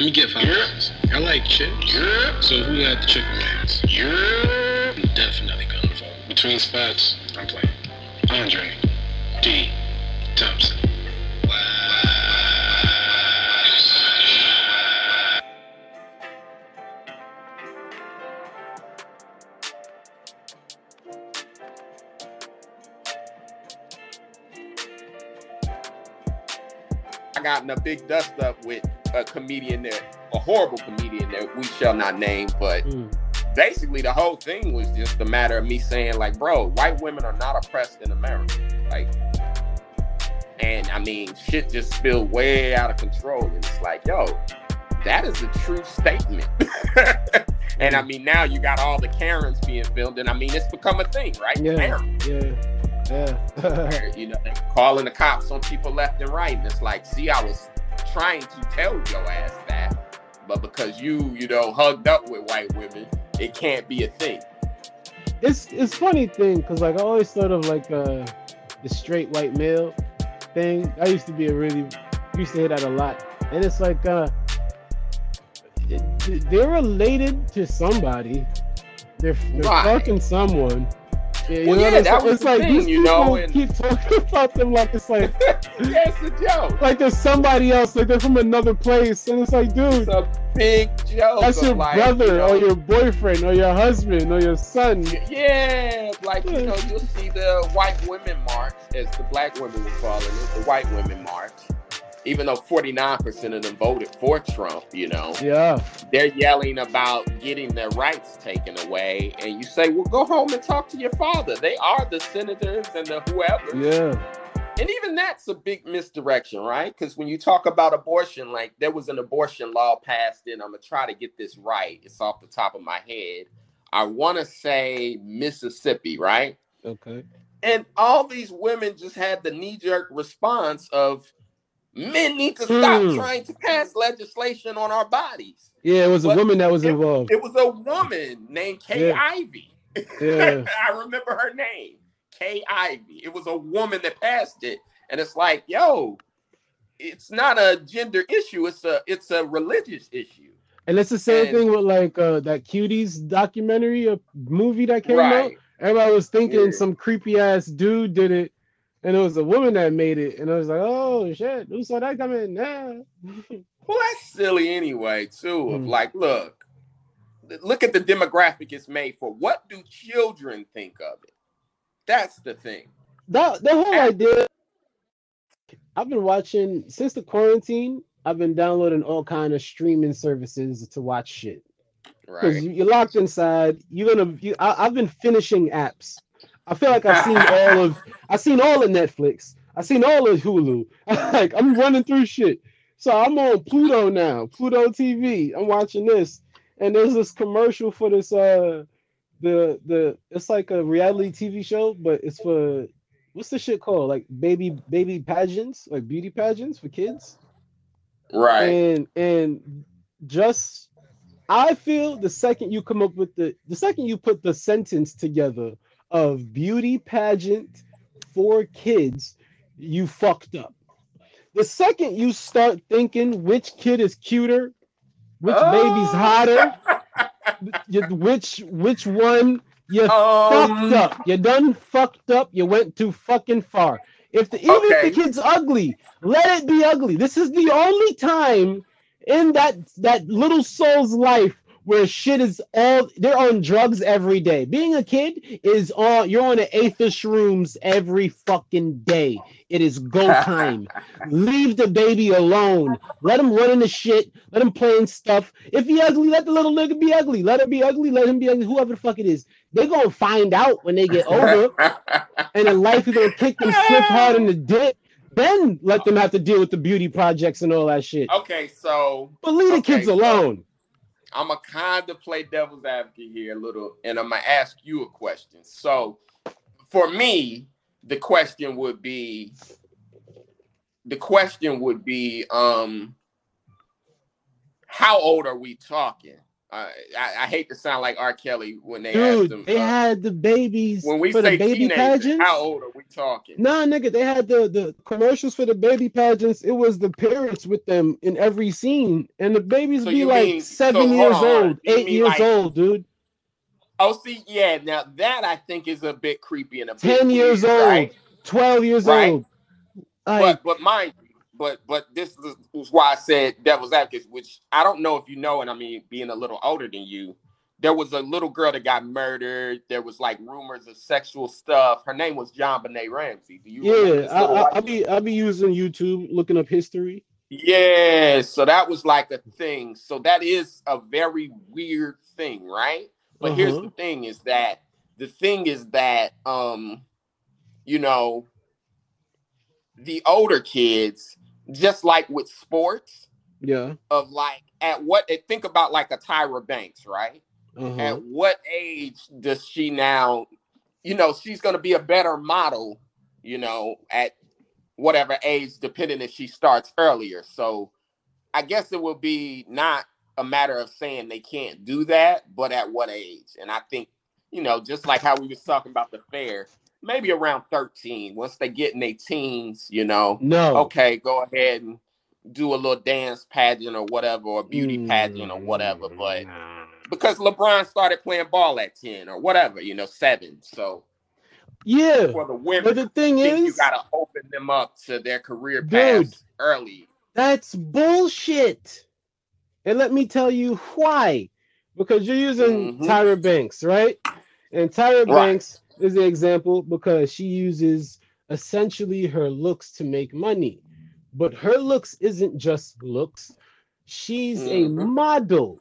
Let me get five pounds. I like chips. Yeah. So who got the chicken wings? Yeah. I'm definitely gonna vote. Between spots, I'm playing. Andre D. Thompson. I got in a big dust up with a comedian that, a horrible comedian that we shall not name, but Mm. basically the whole thing was just a matter of me saying, like, bro, white women are not oppressed in America. Like, and I mean, shit just spilled way out of control. And it's like, yo, that is a true statement. and I mean, now you got all the Karens being filmed, and I mean, it's become a thing, right? Yeah. Karen. Yeah. Yeah. you know, calling the cops on people left and right. And it's like, see, I was trying to tell your ass that, but because you, you know, hugged up with white women, it can't be a thing. it's it's funny thing because like I always thought of like uh the straight white male thing. I used to be a really used to hear that a lot, and it's like uh they're related to somebody. They're, they're fucking someone. Yeah, Well, yeah, that was it's the like thing, these you know, and- keep talking about them like it's like yeah, it's a joke. like there's somebody else, like they're from another place, and it's like, dude, It's a big joke. that's your like, brother you know, or your boyfriend or your husband or your son. Yeah, like you know, you'll see the white women march, as the black women were calling it, the white women march. Even though 49% of them voted for Trump, you know, Yeah, they're yelling about getting their rights taken away. And you say, well, go home and talk to your father. They are the senators and the whoever. yeah. And even that's a big misdirection, right? Because when you talk about abortion, like there was an abortion law passed in, I'm going to try to get this right. It's off the top of my head. I want to say Mississippi, right? Okay. And all these women just had the knee jerk response of men need to stop Hmm. trying to pass legislation on our bodies. Yeah, it was a woman that was it- involved. It was a woman named Kay Yeah. Ivey. Yeah. I remember her name, Kay Ivey. It was a woman that passed it, and it's like, yo, it's not a gender issue. It's a it's a religious issue. And it's the same And- thing with like uh that cuties documentary, a movie that came out. Right. Everybody was thinking Yeah. some creepy ass dude did it, and it was a woman that made it. And I was like, oh shit, who saw that coming? Nah. Well, that's silly anyway, too. Of Hmm. like, look, look at the demographic it's made for. What do children think of it? That's the thing. That the whole idea. I've been watching since the quarantine. I've been downloading all kind of streaming services to watch shit. Right. Because you're locked inside. You're gonna. You, I, I've been finishing apps. I feel like I've seen all of. I've seen all of Netflix. I've seen all of Hulu. like I'm running through shit. So I'm on Pluto now. Pluto TV. I'm watching this, and there's this commercial for this. Uh, the the it's like a reality TV show, but it's for what's the shit called? Like baby baby pageants, like beauty pageants for kids Right. and and just I feel the second you come up with the the second you put the sentence together of beauty pageant for kids, you fucked up. The second you start thinking which kid is cuter, which baby's Oh. hotter, which which one you Um, fucked up. You done fucked up. You went too fucking far. If the even Okay. if the kid's ugly, let it be ugly. This is the only time in that that little soul's life where shit is all they're on drugs every day. Being a kid is on you're on the eighth of shrooms every fucking day. It is go time. Leave the baby alone. Let him run into shit. Let him play in stuff. If he ugly, let the little nigga be ugly. Let her be ugly. Let him be ugly. Whoever the fuck it is, they gonna find out when they get older, and in life is gonna kick them swift hard in the dick. Then let them have to deal with the beauty projects and all that shit. okay, so But leave the okay, kids alone. I'm gonna kind of play devil's advocate here a little, and I'm gonna ask you a question. So, for me, the question would be, the question would be, um, how old are we talking? I, I, hate to sound like R. Kelly when they Dude, him, they uh, had the babies when we for say the baby pageants. How old are we talking? Nah, nigga, they had the the commercials for the baby pageants. It was the parents with them in every scene, and the babies so be like mean, seven so, years old, eight years like, old, dude. Oh, see, yeah. Now that I think is a bit creepy and a ten years weird, old, right? twelve years right? old. But but mind you, but but this is why I said devil's advocate, which I don't know if you know, and I mean being a little older than you, there was a little girl that got murdered. There was like rumors of sexual stuff. Her name was John JonBenét Ramsey. Do you? Yeah, I, I, I be I be using YouTube looking up history. Yeah, so that was like a thing. So that is a very weird thing, right? But uh-huh. here's the thing: is that the thing is that um, you know, the older kids just like with sports. Yeah. Of like at what think about like a Tyra Banks, right? Uh-huh. At what age does she now, you know, she's gonna be a better model, you know, at whatever age, depending if she starts earlier. So I guess it will be not a matter of saying they can't do that, but at what age? And I think, you know, just like how we was talking about the fair, maybe around 13. Once they get in their teens, you know, no, okay, go ahead and do a little dance pageant or whatever, or beauty mm, pageant or whatever. But because LeBron started playing ball at 10 or whatever, you know, seven. So yeah, for the women, but the thing is, you gotta open them up to their career paths early. That's bullshit. And let me tell you why. Because you're using mm-hmm. Tyra Banks, right? And Tyra right. Banks is an example because she uses essentially her looks to make money. But her looks isn't just looks. She's mm-hmm. a model,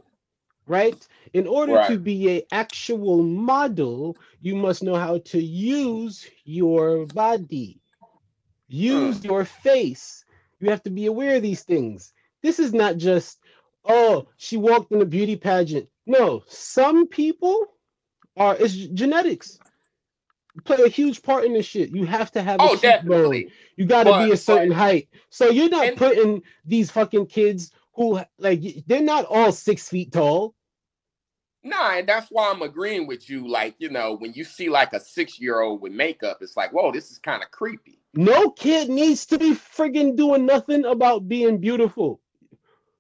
right? In order right. to be a actual model, you must know how to use your body. Use mm. your face. You have to be aware of these things. This is not just, oh, she walked in a beauty pageant. No, some people are it's genetics play a huge part in this shit. You have to have oh, definitely. You got to be a certain but, height. So you're not and, putting these fucking kids who like they're not all six feet tall. Nah, and that's why I'm agreeing with you. Like, you know, when you see like a six year old with makeup, it's like, whoa, this is kind of creepy. No kid needs to be friggin' doing nothing about being beautiful.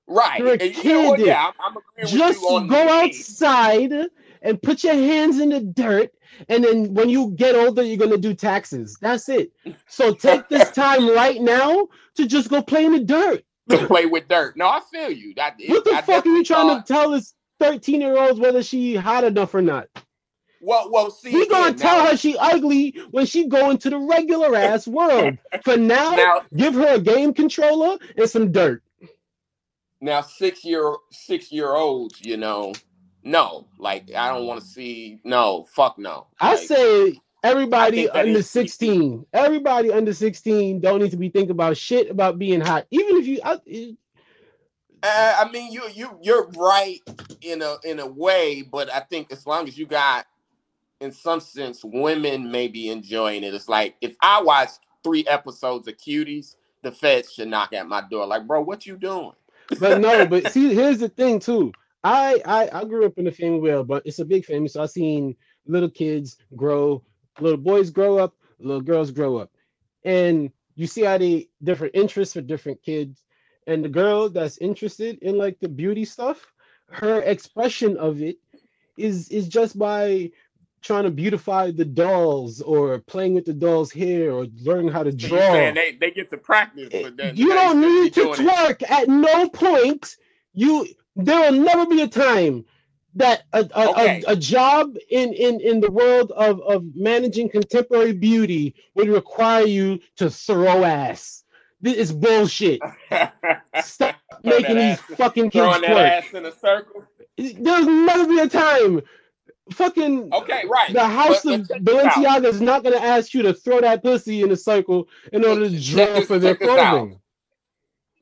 Right. You're a kid. You know yeah, I'm, I'm Just go outside and put your hands in the dirt and then when you get older, you're gonna do taxes. That's it. So take this time right now to just go play in the dirt. To play with dirt. No, I feel you. That what the I fuck are you trying thought... to tell this 13 year olds whether she hot enough or not? Well, well, see, we gonna tell now, her she ugly when she go into the regular ass world. For now, now, give her a game controller and some dirt. Now, six year six year olds, you know, no, like I don't want to see. No, fuck no. I like, say everybody under 16 everybody under 16 don't need to be thinking about shit about being hot even if you I, uh, I mean you you you're right in a in a way but i think as long as you got in some sense women may be enjoying it it's like if i watch three episodes of cuties the feds should knock at my door like bro what you doing but no but see here's the thing too I, I I grew up in a family where, but it's a big family, so I've seen little kids grow, little boys grow up, little girls grow up, and you see how they different interests for different kids. And the girl that's interested in like the beauty stuff, her expression of it is is just by trying to beautify the dolls or playing with the dolls' hair or learning how to draw. Man, they, they get to practice, but then you don't need to twerk it. at no point. You there will never be a time that a, a, okay. a, a, job in, in, in the world of, of managing contemporary beauty would require you to throw ass. This is bullshit. Stop making these ass, fucking kids throwing that ass in a circle. There's never be a time. Fucking okay, right. The house but, of Balenciaga is not gonna ask you to throw that pussy in a circle in order to draw for their clothing.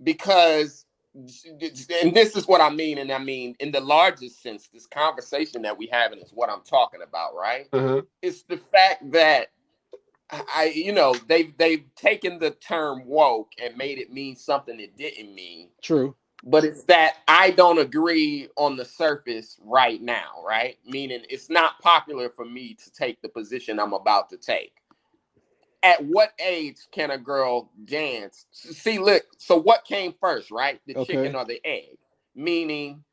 Because and this is what I mean, and I mean in the largest sense, this conversation that we having is what I'm talking about, right? Uh-huh. It's the fact that I, you know, they've they've taken the term woke and made it mean something it didn't mean. True. but it's that I don't agree on the surface right now, right? Meaning it's not popular for me to take the position I'm about to take. At what age can a girl dance? See, look, so what came first, right? The Okay. chicken or the egg? Meaning,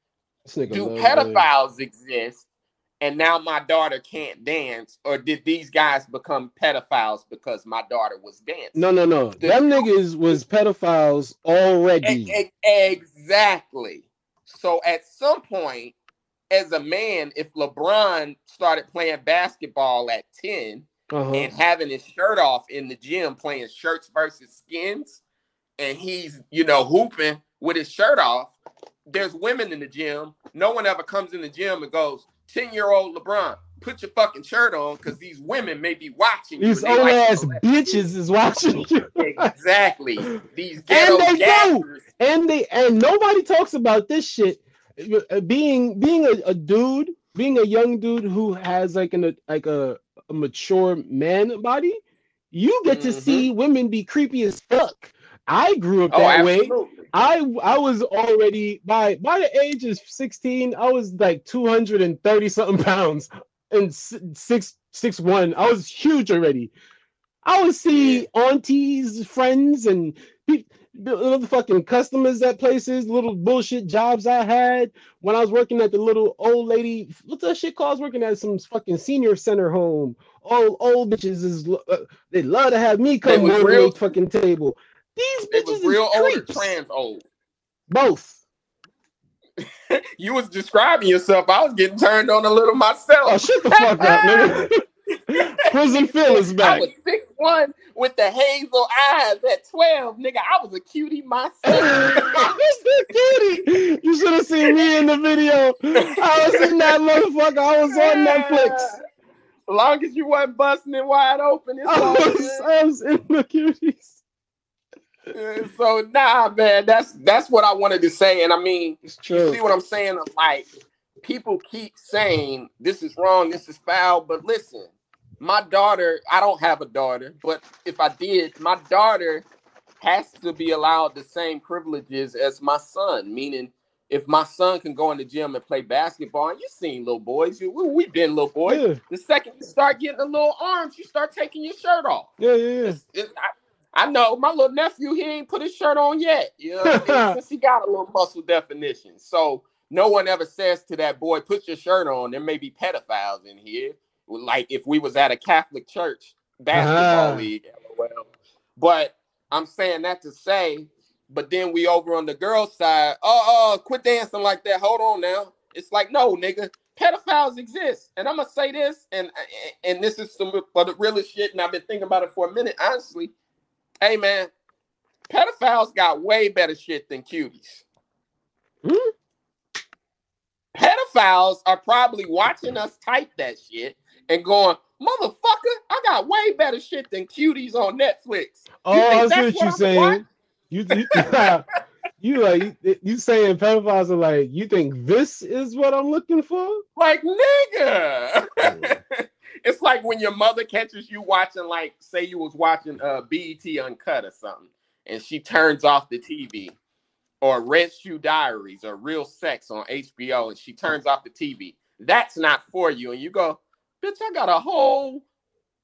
do pedophiles exist and now my daughter can't dance? Or did these guys become pedophiles because my daughter was dancing? No, no, no. The- Them niggas was pedophiles already. E- e- exactly. So at some point, as a man, if LeBron started playing basketball at 10 Uh-huh. and having his shirt off in the gym playing shirts versus skins, and he's, you know, hooping with his shirt off, there's women in the gym. No one ever comes in the gym and goes, 10 year old LeBron, put your fucking shirt on because these women may be watching you. These and old like ass know bitches is watching you. Exactly. These ghetto they do. and they and nobody talks about this shit. Uh, Being being a, a dude, being a young dude who has like an a, like a, a mature man body, you get to Mhm. see women be creepy as fuck. I grew up Oh, that way. I I was already by by the age of 16, I was like 230 something pounds and six six one. I was huge already. I would see aunties, friends, and pe- the little fucking customers at places, little bullshit jobs I had when I was working at the little old lady. What's that shit called? Working at some fucking senior center home. All old bitches is uh, they love to have me come over real- the fucking table. These It bitches was is real old trans old. Both. You was describing yourself. I was getting turned on a little myself. Oh, shut the fuck up, nigga. Prison Phil is I was six one with the hazel eyes at twelve, nigga. I was a cutie myself. Cutie, you should have seen me in the video. I was in that motherfucker. I was on Netflix. As long as you weren't busting it wide open, it's I all was, good. I was in the cuties. So nah, man, that's that's what I wanted to say. And I mean, It's you true. see what I'm saying? I'm like, people keep saying this is wrong, this is foul, but listen, my daughter, I don't have a daughter, but if I did, my daughter has to be allowed the same privileges as my son. Meaning, if my son can go in the gym and play basketball, and you've seen little boys, you, we, we've been little boys. Yeah, The second you start getting a little arms, you start taking your shirt off. yeah, yeah, yeah. It's- it's- I, I know my little nephew, he ain't put his shirt on yet. You know, what I mean? since he got a little muscle definition. So no one ever says to that boy, put your shirt on. There may be pedophiles in here. Like if we was at a Catholic church basketball Ah. league, LOL. But I'm saying that to say, but then we over on the girls' side. Oh, oh, quit dancing like that. Hold on now. It's like, no, nigga, pedophiles exist. And I'm gonna say this, and and this is some of the realest shit, and I've been thinking about it for a minute, honestly. Hey man, pedophiles got way better shit than cuties. Hmm? Pedophiles are probably watching us type that shit and going, motherfucker, I got way better shit than cuties on Netflix. Oh, I see that's what you're saying. You, you, you like you, you saying pedophiles are like you think this is what I'm looking for? Like, nigga. it's like when your mother catches you watching, like, say you was watching uh BET Uncut or something, and she turns off the TV, or Red Shoe Diaries or Real Sex on HBO, and she turns off the TV. That's not for you. And you go, bitch, I got a whole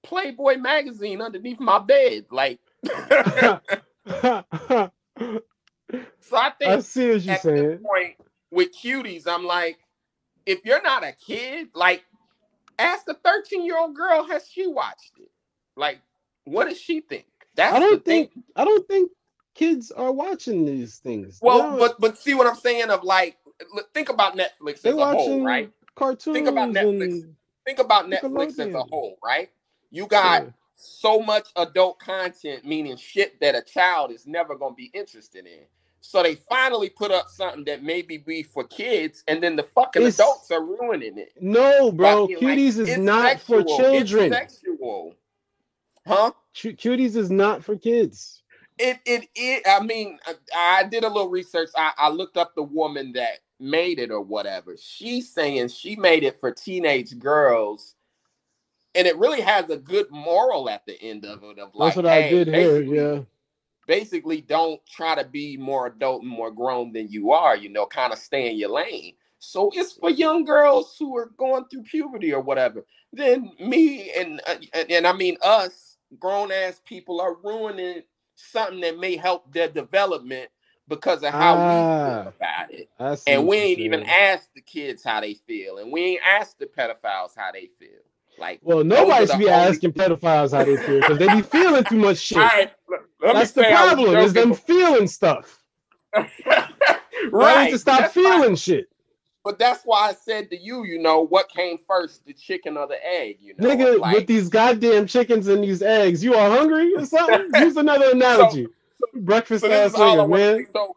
Playboy magazine underneath my bed. Like, so I think I see what you're at this saying. point with cuties, I'm like, if you're not a kid, like, ask a 13 year old girl, has she watched it? Like, what does she think? That's I don't thing. think I don't think kids are watching these things. Well, They're- but but see what I'm saying of like, think about Netflix they're as a whole, right? cartoons Think about Netflix. and Think about Netflix as a whole, right? You got Yeah. so much adult content, meaning shit that a child is never gonna be interested in. So they finally put up something that maybe be for kids, and then the fucking It's- adults are ruining it. no, bro. Fucking, like, Cuties is not for children. It's sexual. Huh? Cu- Cuties is not for kids. It it it. I mean, I, I did a little research. I, I looked up the woman that made it or whatever. She's saying she made it for teenage girls, and it really has a good moral at the end of it. Of like, That's what I hey, did here. basically- Yeah. basically don't try to be more adult and more grown than you are, you know, kind of stay in your lane. So it's for young girls who are going through puberty or whatever. Then me and uh, and, and I mean us grown ass people are ruining something that may help their development because of how Ah, we feel about it. And we ain't even asked the kids how they feel, and we ain't asked the pedophiles how they feel. Like, Well, nobody should be only- asking pedophiles how they feel because they be feeling too much shit. all right, let- let That's the say I was problem. Is them feeling stuff. Right. need to stop That's why- feeling shit. But that's why I said to you, you know, what came first, the chicken or the egg? You know, Nigga, like, with these goddamn chickens and these eggs, you are hungry or something? Use another analogy. Breakfast so this ass is all I man. So,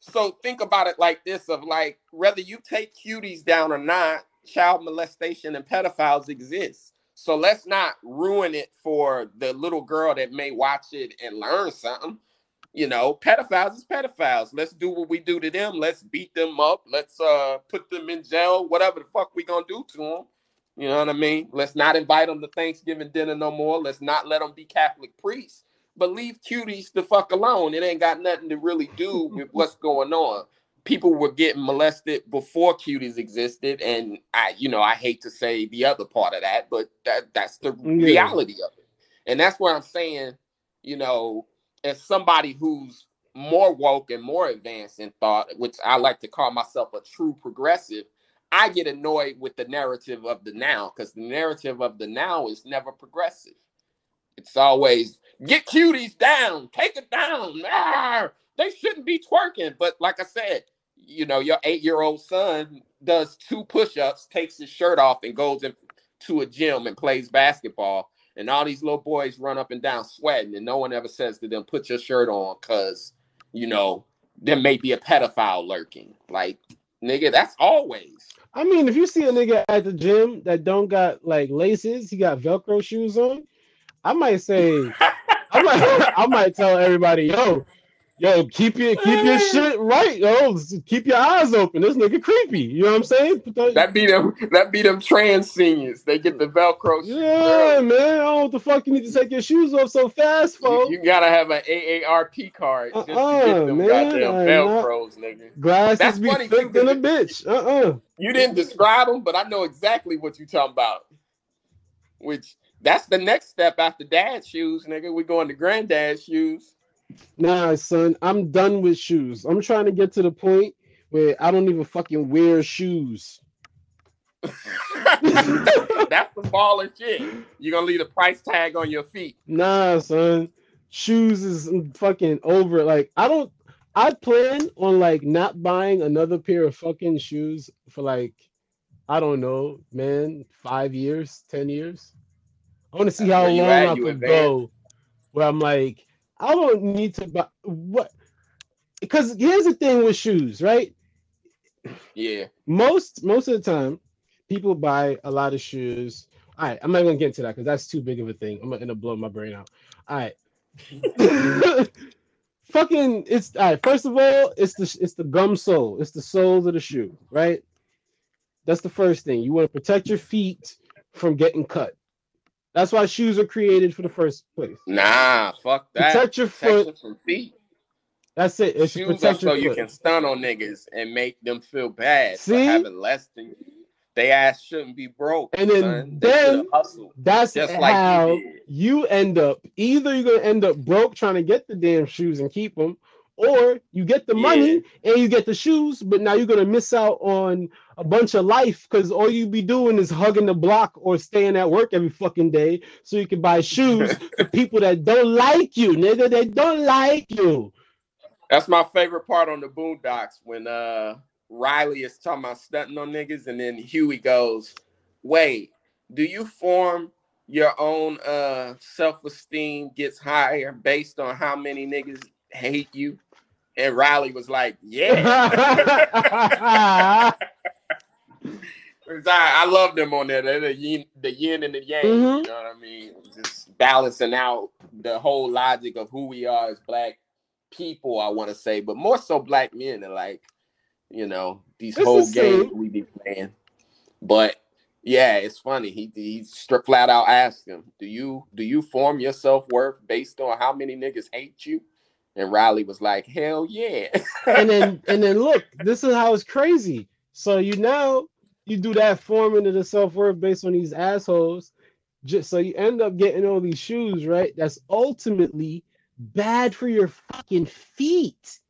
so think about it like this: of like whether you take cuties down or not, child molestation and pedophiles exist. So let's not ruin it for the little girl that may watch it and learn something. You know, pedophiles is pedophiles. Let's do what we do to them. Let's beat them up. Let's uh put them in jail. Whatever the fuck we gonna do to them. You know what I mean? Let's not invite them to Thanksgiving dinner no more. Let's not let them be Catholic priests. But leave cuties the fuck alone. It ain't got nothing to really do with what's going on. People were getting molested before cuties existed, and I, you know, I hate to say the other part of that, but that that's the Yeah. reality of it. And that's where I'm saying, you know, as somebody who's more woke and more advanced in thought, which I like to call myself a true progressive, I get annoyed with the narrative of the now because the narrative of the now is never progressive. It's always get cuties down, take it down. Ah, they shouldn't be twerking. But like I said, you know, your eight-year-old son does two push-ups, takes his shirt off, and goes into a gym and plays basketball. And all these little boys run up and down sweating, and no one ever says to them, put your shirt on, because you know, there may be a pedophile lurking. Like, nigga, that's always. I mean, if you see a nigga at the gym that don't got like laces, he got Velcro shoes on, I might say, I might, I might tell everybody, yo, yo, keep your keep your shit right, yo, keep your eyes open. This nigga creepy. You know what I'm saying? That be them. That be them trans seniors. They get the Velcro. yeah, early. man. I don't know what the fuck you need to take your shoes off so fast, You, folks. you gotta have an AARP card just to Uh-uh, get them man, goddamn I'm Velcros, nigga. Glasses That's be funny, thick too, than a 'cause bitch. Uh-uh. You didn't describe them, but I know exactly what you talking about. Which that's the next step after dad shoes, nigga. We going to granddad shoes. Nah, son, I'm done with shoes. I'm trying to get to the point where I don't even fucking wear shoes. that's the baller shit. You're gonna leave a price tag on your feet. Nah, son. Shoes is fucking over. Like, I don't I plan on like not buying another pair of fucking shoes for like I don't know, man, five years, ten years. I want to see how long I could go where I'm like, I don't need to buy what because here's the thing with shoes, right? Yeah. most most of the time people buy a lot of shoes. All right i'm not gonna get into that because that's too big of a thing. I'm gonna end up blowing my brain out. All right. Fucking it's all right first of all it's the it's the gum sole. It's the soles of the shoe right? That's the first thing. You want to protect your feet from getting cut that's why shoes are created for the first place Nah, fuck that. protect your foot from feet. that's it it's Shoes protect so you foot can stun on niggas and make them feel bad for See? having less than you. They ass shouldn't be broke. And then- son. Then-. That's Just like how did. you end up. Either you're gonna end up broke trying to get the damn shoes and keep them, or you get the money and you get the shoes, but now you're gonna miss out on a bunch of life because all you be doing is hugging the block or staying at work every fucking day so you can buy shoes for people that don't like you, nigga. They don't like you. That's my favorite part on the Boondocks when uh Riley is talking about stunting on niggas, and then Huey goes, "Wait, do you form your own uh self-esteem gets higher based on how many niggas hate you?" And Riley was like, yeah. I, I love them on there. They're the yin, the yin and the yang. Mhm. You know what I mean? Just balancing out the whole logic of who we are as black people. I want to say, but more so black men and like, you know, these It's whole games we be playing. But yeah, it's funny. He he flat out asked him, "Do you do you form your self worth based on how many niggas hate you?" And Riley was like, "Hell yeah!" and then and then look, this is how it's crazy. So you now you do that forming of the self worth based on these assholes. Just so you end up getting all these shoes, right? That's ultimately bad for your fucking feet.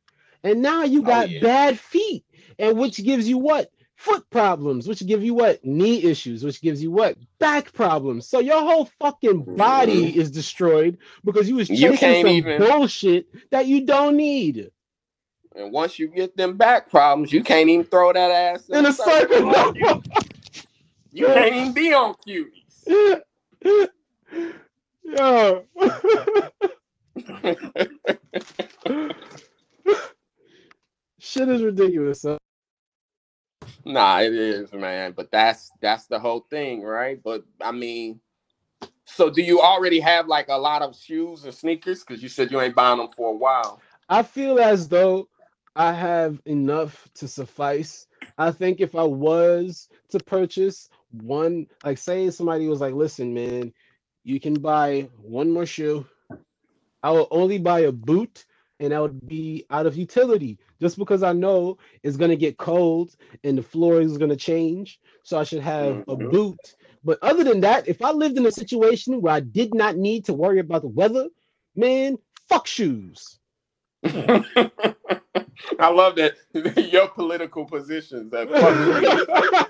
And now you Oh, got yeah. bad feet, and which gives you what? Foot problems, which give you what? Knee issues, which gives you what? Back problems. So your whole fucking body is destroyed because you was Mm-hmm. You chasing can't some even- bullshit that you don't need. And once you get them back problems, you can't even throw that ass In a circle. like you, you can't even be on cuties. Yo. Shit is ridiculous. Son. Nah, it is, man. But that's that's the whole thing, right? But I mean, so do you already have like a lot of shoes and sneakers? Because you said you ain't buying them for a while. I feel as though I have enough to suffice. I think if I was to purchase one, like say somebody was like, listen, man, you can buy one more shoe. I will only buy a boot and that would be out of utility just because I know it's going to get cold and the floor is going to change. So I should have a Mhm. boot. But other than that, if I lived in a situation where I did not need to worry about the weather, man, fuck shoes. I love that your political positions. That.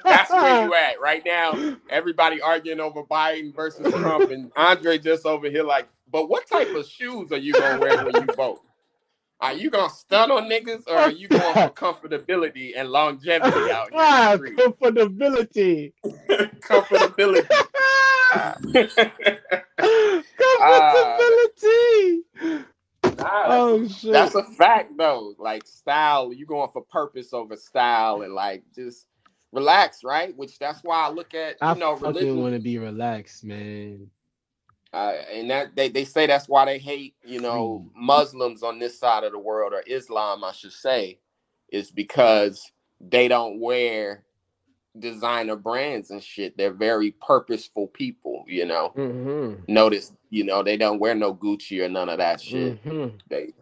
That's where you at right now. Everybody arguing over Biden versus Trump, and Andre just over here like, but what type of shoes are you gonna wear when you vote? Are you gonna stun on niggas, or are you going for comfortability and longevity out here? Ah, in the street? comfortability. comfortability. comfortability. Nah, oh shit. That's a fact though. Like style, you going for purpose over style and like just relax, right? Which that's why I look at you I know religion. want to be relaxed, man. Uh, and that they, they say that's why they hate, you know, Muslims on this side of the world or Islam, I should say, is because they don't wear designer brands and shit. They're very purposeful people, you know. Mm-hmm. Notice, you know, they don't wear no Gucci or none of that shit. Mm-hmm. They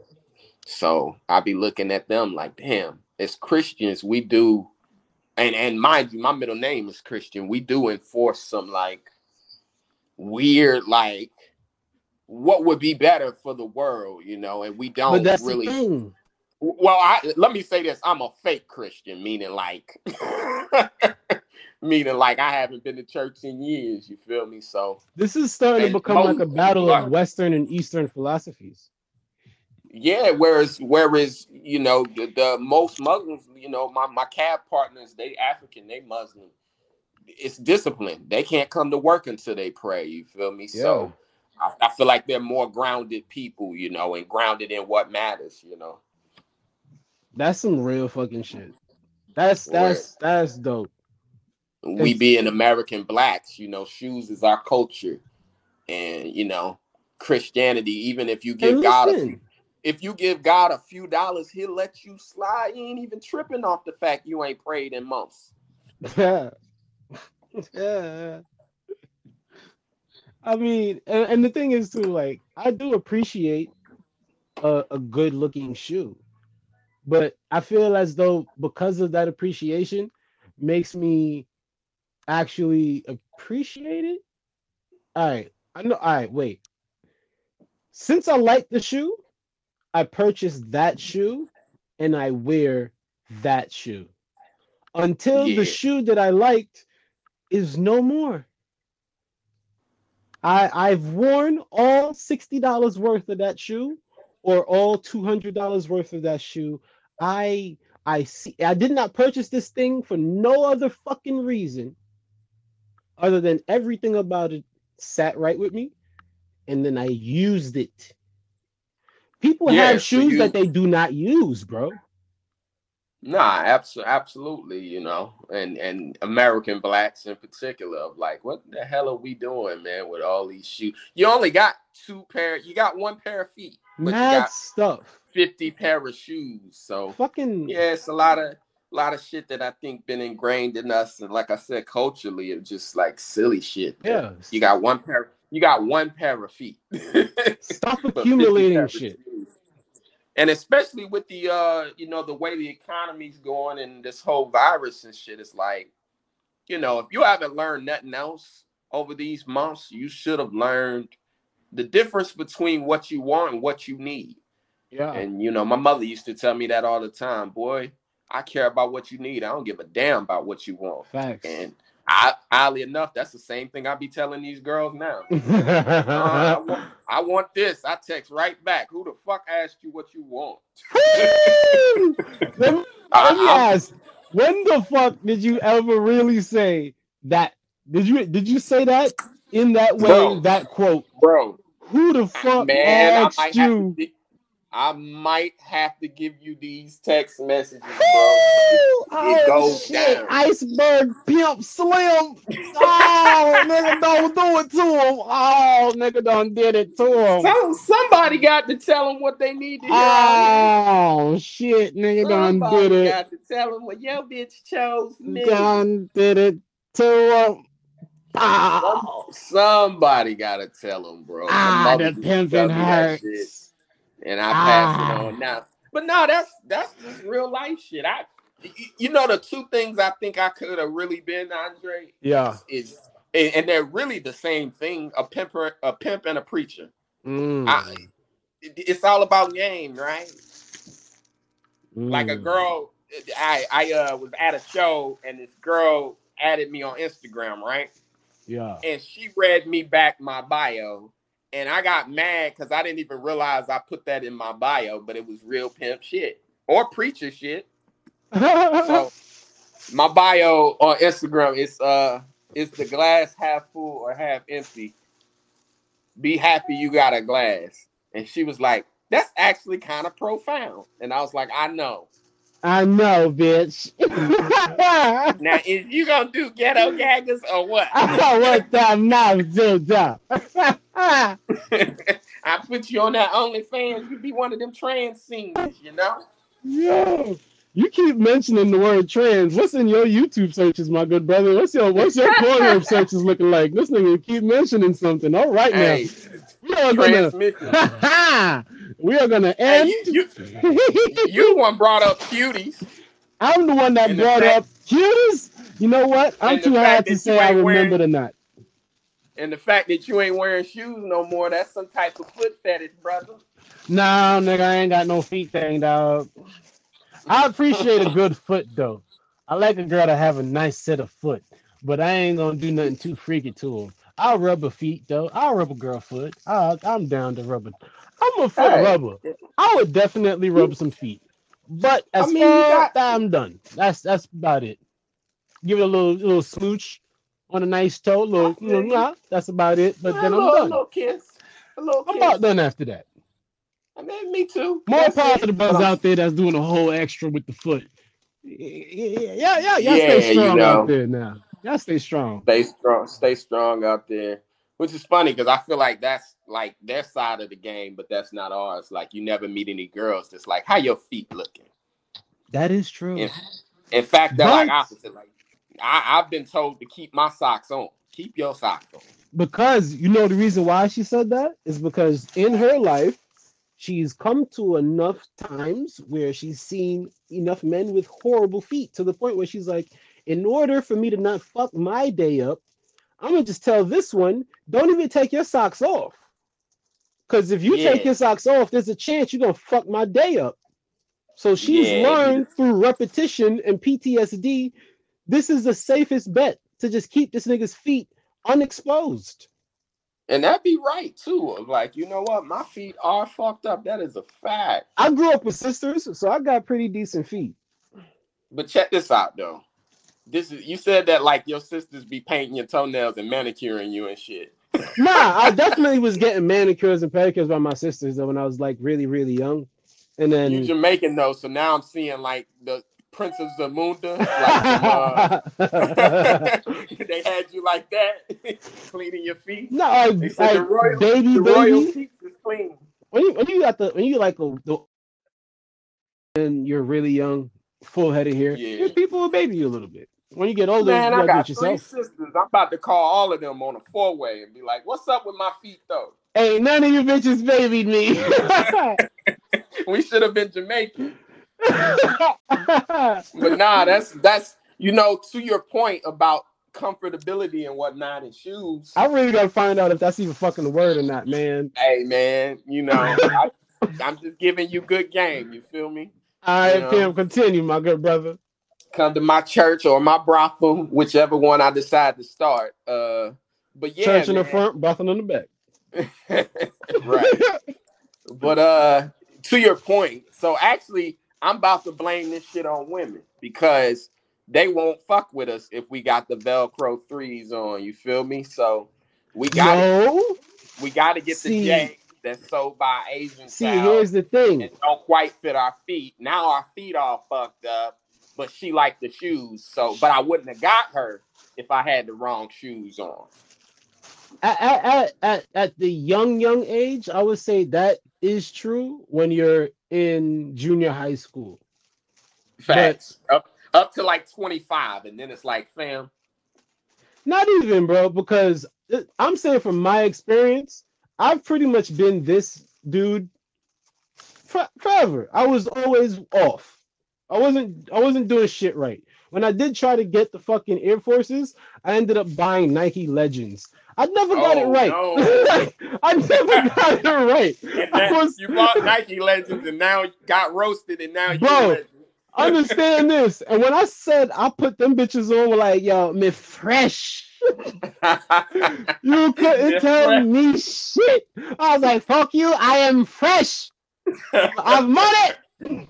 so I be looking at them like, damn, as Christians, we do and and mind you, my middle name is Christian. We do enforce some like weird, like what would be better for the world, you know, and we don't really well, I let me say this: I'm a fake Christian, meaning like, meaning like I haven't been to church in years. You feel me? So This is starting to become like a battle of Western and Eastern philosophies. yeah. Whereas, whereas you know, the, the most Muslims, you know, my my cab partners, they African, they Muslim. It's discipline. They can't come to work until they pray. You feel me? So I, I feel like they're more grounded people, you know, and grounded in what matters. You know. That's some real fucking shit. That's that's that's dope. we being American blacks, you know, shoes is our culture, and you know, Christianity. Even if you give God a few, if you give God a few dollars, He'll let you slide. You ain't even tripping off the fact you ain't prayed in months. Yeah. I mean, and, and the thing is too, like, I do appreciate a, a good looking shoe, but I feel as though because of that appreciation makes me actually appreciate it. All right. I know. All right. Wait. Since I like the shoe, I purchased that shoe and I wear that shoe until Yeah. the shoe that I liked is no more. I I've worn all sixty dollars worth of that shoe, or all two hundred dollars worth of that shoe. I I see. I did not purchase this thing for no other fucking reason, other than everything about it sat right with me, and then I used it. People Yeah, have shoes you- that they do not use, bro. Nah, abs- absolutely, you know, and and American blacks in particular, of like, what the hell are we doing, man, with all these shoes? You only got two pair. You got one pair of feet, but you Mad got stuff. fifty pair of shoes. So Fucking yeah, it's a lot of a lot of shit that I think been ingrained in us, and like I said, culturally, of just like silly shit. yeah. you got one pair. You got one pair of feet. Stop accumulating shit. shoes. And especially with the uh, you know, the way the economy's going and this whole virus and shit, it's like, you know, if you haven't learned nothing else over these months, you should have learned the difference between what you want and what you need. Yeah. And you know, my mother used to tell me that all the time, boy. I care about what you need. I don't give a damn about what you want. Facts. And I, oddly enough, that's the same thing I be telling these girls now. Uh, I, want, I want this. I text right back. Who the fuck asked you what you want? let me, let me ask, when the fuck did you ever really say that? Did you did you say that in that way? Bro. that quote. Bro, Who the fuck man, asked you? I might have to give you these text messages, bro. Woo! It goes shit. down. Iceberg pimp slim. Oh, nigga, don't do it to him. Oh, nigga, done did it to him. Some, somebody got to tell him what they need to hear. Oh shit, nigga, here. done did it. got to tell him what your bitch chose me. Done did it to him. Oh. Somebody got to tell him, bro. Ah, the pimping me that shit. hurts. And I pass Ah. it on now. But no, that's that's just real life shit. I, you know, the two things I think I could have really been, Andre, Yeah. is and, and they're really the same thing: a pimp, a pimp, and a preacher. Mm. I, it- it's all about game, right? Like a Mm. girl, I I uh, was at a show and this girl added me on Instagram, right? Yeah. and she read me back my bio and i got mad because i didn't even realize i put that in my bio but it was real pimp shit or preacher shit. So my bio on instagram is uh is the glass half full or half empty? Be happy you got a glass. And she was like that's actually kind of profound. And i was like i know I know, bitch. now is you gonna do ghetto gaggers or what I want that mouth do that. I put you on that OnlyFans, you be one of them trans singers, you know? Yo, you keep mentioning the word trans. What's in your YouTube searches, my good brother? What's your what's your Pornhub searches looking like? This nigga keep mentioning something. All right Hey, now, we are gonna we are gonna Hey, end. you, you, you the one brought up cuties. I'm the one that And brought fact- up cuties. You know what? I'm too fact hard to say I ain't remember wearing- or not. And the fact that you ain't wearing shoes no more, that's some type of foot fetish, brother. No, nigga, I ain't got no feet thing, dog. I appreciate a good foot though. I like a girl to have a nice set of foot, but I ain't gonna do nothing too freaky to them. I'll rub a feet though. I'll rub a girl foot. i I'm down to rub it. I'm a foot rubber. I would definitely rub some feet, but as I mean, far got... I'm done. That's that's about it. Give it a little little smooch on a nice toe, little, little nah, that's about it. But a then I'm little, done. little kiss. A little I'm kiss. about done after that. I mean, me too. More That's power to the brothers out there that's doing a whole extra with the foot. Yeah, yeah, yeah. Y'all Yeah, stay you strong know. out there now. Y'all stay strong. Stay strong. Stay strong out there. Which is funny because I feel like that's like their side of the game, but that's not ours. Like you never meet any girls that's like, how your feet looking? That is true. In, in fact, they're like opposite. Like I, I've been told to keep my socks on. Keep your socks on. Because you know the reason why she said that is because in her life, she's come to enough times where she's seen enough men with horrible feet to the point where she's like, in order for me to not fuck my day up, I'm gonna just tell this one, don't even take your socks off. Because if you take Yeah. your socks off, there's a chance you're gonna fuck my day up. So she's Yeah, learned through repetition and PTSD, this is the safest bet to just keep this nigga's feet unexposed. And that'd be right too. Of Like, you know what? My feet are fucked up. That is a fact. I grew up with sisters, so I got pretty decent feet. But check this out though. This is you said that like your sisters be painting your toenails and manicuring you and shit. Nah, I definitely was getting manicures and pedicures by my sisters though when I was like really, really young. And then you're Jamaican though, so now I'm seeing like the Prince of Zamunda. Like uh, they had you like that, cleaning your feet. no, I, They said the royal, baby, the royal baby. feet is clean. When you when you got the when you like a, the and you're really young, full head of hair, Yeah. people will baby you a little bit. When you get older, Man, you I got three yourself. sisters. I'm about to call all of them on a four way and be like, "What's up with my feet though?" Ain't none of you bitches babied me. we should have been Jamaican. But nah, that's that's you know to your point about comfortability and whatnot in shoes. I really gotta find out if that's even fucking a word or not, man. Hey man, you know I, I'm just giving you good game. You feel me? All right, You know. Continue, my good brother. Come to my church or my brothel, whichever one I decide to start. Uh, but yeah, Church in the front, brothel in the back. right. But uh to your point, so actually I'm about to blame this shit on women because they won't fuck with us if we got the Velcro threes on. You feel me? So we got to no. we got to get See- the J that's sold by Asian See, here's the thing. and don't quite fit our feet. Now our feet all fucked up, but she liked the shoes. So, but I wouldn't have got her if I had the wrong shoes on. At, at, at, at the young, young age, I would say that is true when you're in junior high school. Facts. up up to like 25, and then it's like, fam, Not even, bro, because I'm saying from my experience, I've pretty much been this dude for, forever. I was always off. I wasn't I wasn't doing shit right. When I did try to get the fucking Air Forces, I ended up buying Nike Legends. I never got it Oh, right. no. I never got it right. then was- you bought Nike Legends, and now you got roasted, and now Bro. you're a. Understand this. And when I said I put them bitches on, we're like, yo, me fresh. You couldn't Yeah, tell fresh. me shit. I was like, fuck you, I am fresh. I've money.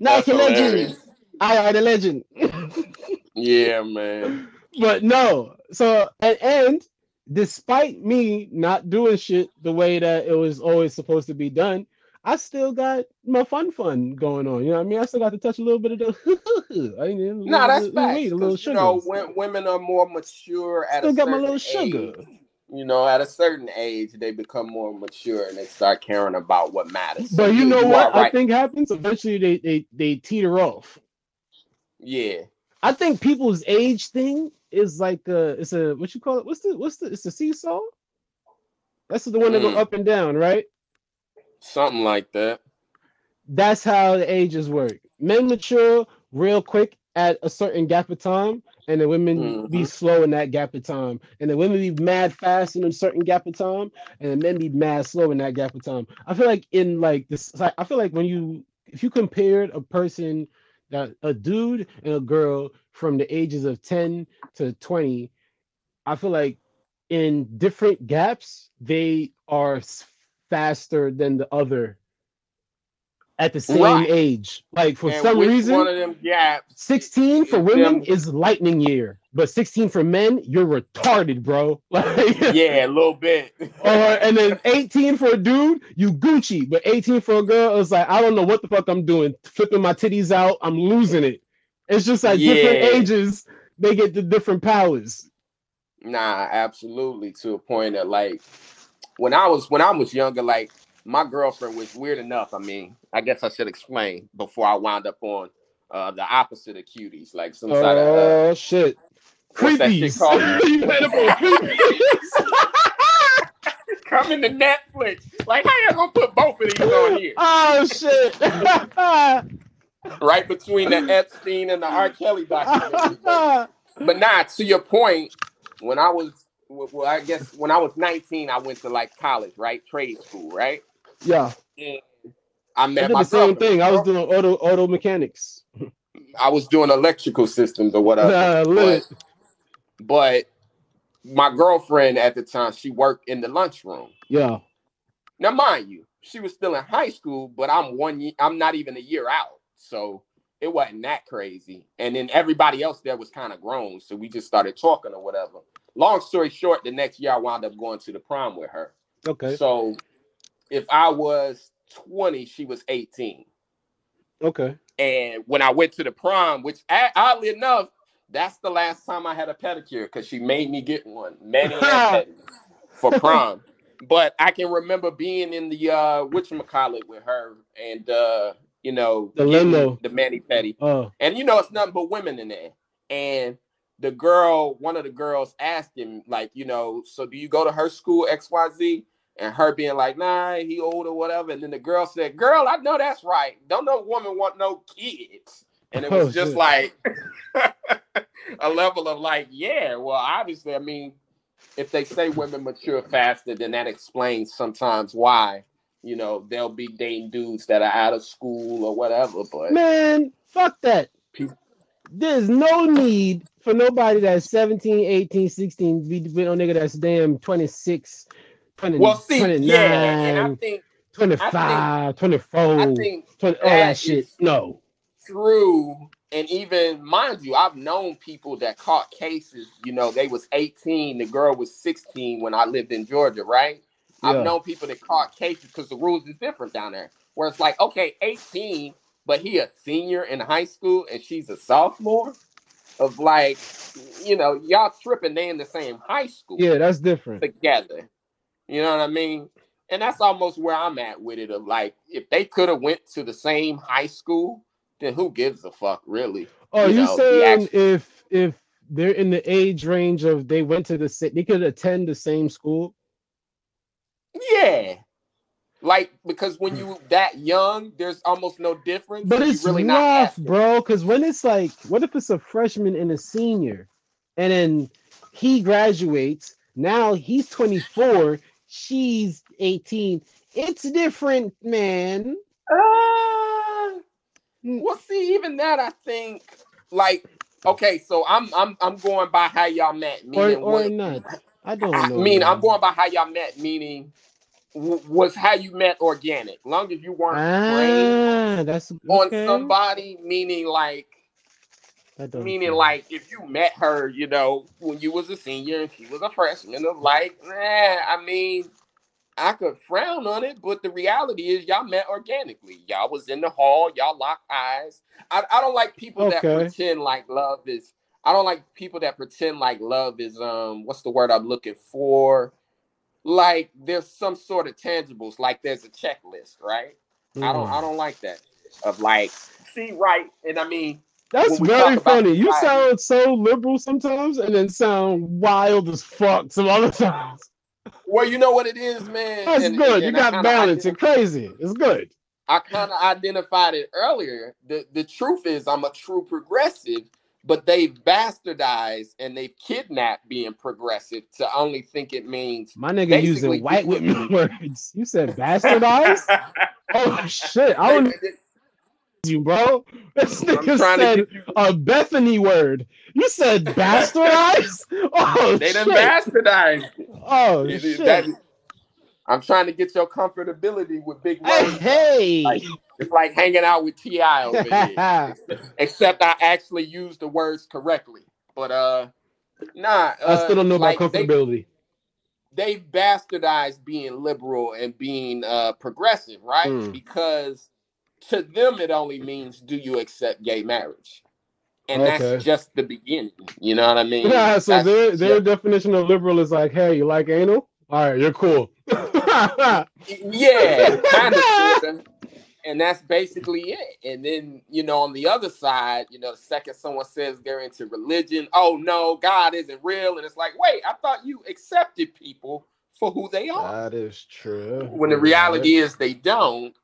That's Nike legend. Hilarious. I are the legend. Yeah, man. but no. So and, and despite me not doing shit the way that it was always supposed to be done, I still got my fun fun going on. You know what I mean? I still got to touch a little bit of the I mean, No, that's little, facts. weed, a little 'cause, You know, when women are more mature at Still a got my certain little sugar. age, You know, at a certain age, they become more mature and they start caring about what matters. So But you know are what I think happens? Eventually they, they they teeter off. Yeah. I think people's age thing is like uh it's a what you call it? What's the what's the it's a seesaw? That's the one that go Mm. up and down, right? Something like that. That's how the ages work. Men mature real quick at a certain gap of time, and the women be Mhm. slow in that gap of time. And the women be mad fast in a certain gap of time, and the men be mad slow in that gap of time. I feel like in like this, like, I feel like when you if you compared a person that a dude and a girl from the ages of 10 to 20, I feel like in different gaps, they are faster than the other at the same Right. age. Like for and some reason, one of them gaps 16 for women them- is lightning year, but 16 for men, you're retarded, bro. Like, yeah, a little bit. or and then 18 for a dude, you Gucci, but 18 for a girl, it's like I don't know what the fuck I'm doing. Flipping my titties out, I'm losing it. It's just like different ages, they get the different powers. Nah, absolutely. To a point that like when I was when I was younger, like my girlfriend was weird enough. I mean, I guess I should explain before I wound up on uh the opposite of cuties, like some sort of uh, Oh shit. What's that Creepies. called? you end up creepies. coming to Netflix. Like, how you gonna put both of these on here? oh shit. Right between the Epstein and the R. Kelly documentary. But, not nah, to your point, when I was well, I guess when I was 19, I went to like college, right? Trade school, right? yeah, And I I met did my the same girlfriend. thing. I was doing auto auto mechanics. I was doing electrical systems or whatever. Nah, lit. but, but my girlfriend at the time, she worked in the lunchroom. Yeah. Now, mind you, she was still in high school, but I'm one year, I'm not even a year out. So it wasn't that crazy. And then everybody else there was kind of grown. So we just started talking or whatever. Long story short, the next year I wound up going to the prom with her. Okay. So if I was 20, she was 18. Okay. And when I went to the prom, which oddly enough, that's the last time I had a pedicure because she made me get one, many for prom. But I can remember being in the uh whatchamacallit with her and uh, you know, The limo. the mani petty. Oh. And you know, it's nothing but women in there. And the girl, one of the girls asked him, like, you know, so do you go to her school, XYZ? and her being like, nah, he old or whatever. And then the girl said, Girl, I know that's right. Don't no woman want no kids. And it was Oh, just shit. like a level of like, yeah, well, obviously, I mean, if they say women mature faster, then that explains sometimes why, you know, they'll be dating dudes that are out of school or whatever. But Man, fuck that. There's no need for nobody that's 17, 18, 16 to be with no nigga that's damn 26, 20, well, see, 29, yeah, and I think 25, 24, I think 20, all that that shit. is- No. Through and even mind you i've known people that caught cases you know they was 18 the girl was 16 when i lived in georgia right Yeah. i've known people that caught cases because the rules is different down there where it's like okay 18 but he a senior in high school and she's a sophomore of like you know y'all tripping they in the same high school Yeah, that's different. together. You know what I mean? And that's almost where I'm at with it. Of like, if they could have went to the same high school, then who gives a fuck, really? Oh, you you, know, saying act- if if they're in the age range of they went to the sa- they could attend the same school? Yeah. Like because when you that young, there's almost no difference. But it's really not rough, bro. Because when it's like, what if it's a freshman and a senior, and then he graduates? Now he's 24, she's 18. It's different, man. Uh, well, see, even that, I think, like, okay, so I'm I'm I'm going by how y'all met, Or meaning or what- not. I don't I know. mean, I'm going by how y'all met, meaning w- was how you met organic. Long as you weren't Ah, that's on okay. somebody, meaning like, meaning like, if you met her, you know, when you was a senior and she was a freshman, of like, nah, I mean, I could frown on it, but the reality is, y'all met organically. Y'all was in the hall, y'all locked eyes. I, I don't like people that pretend like love is. I don't like people that pretend like love is um what's the word I'm looking for? Like there's some sort of tangibles, like there's a checklist, right? I don't Mm. I don't like that. Of like, see right, and I mean, That's very funny. You sound so liberal sometimes, and then sound wild as fuck some other times. Well, you know what it is, man. That's and- good. and you I got balance. You're crazy. It's good. I kind of identified it earlier. The the truth is I'm a true progressive, but they've bastardized and they've kidnapped being progressive to only think it means My nigga using white women words. You said bastardized? oh shit! I They- you, bro. This I'm nigga trying said a Bethany word. You said bastardized? Oh They done shit! bastardized. Oh It shit! that- I'm trying to get your comfortability with big Hey, words. hey! Like, It's like hanging out with Ti over here. Except I actually used the words correctly. But uh, nah. I uh, still don't know like, about they- comfortability. they've bastardized being liberal and being uh progressive, right? Mm. Because to them it only means do you accept gay marriage? And Okay. that's just the beginning. You know what I mean? Yeah, so That's their their definition of liberal is like, hey, you like anal? All right, you're cool. yeah, kind of. And that's basically it. And then, you know, on the other side, you know, the second someone says they're into religion, oh no, God isn't real. And it's like, wait, I thought you accepted people for who they are. that is true. when the reality is they don't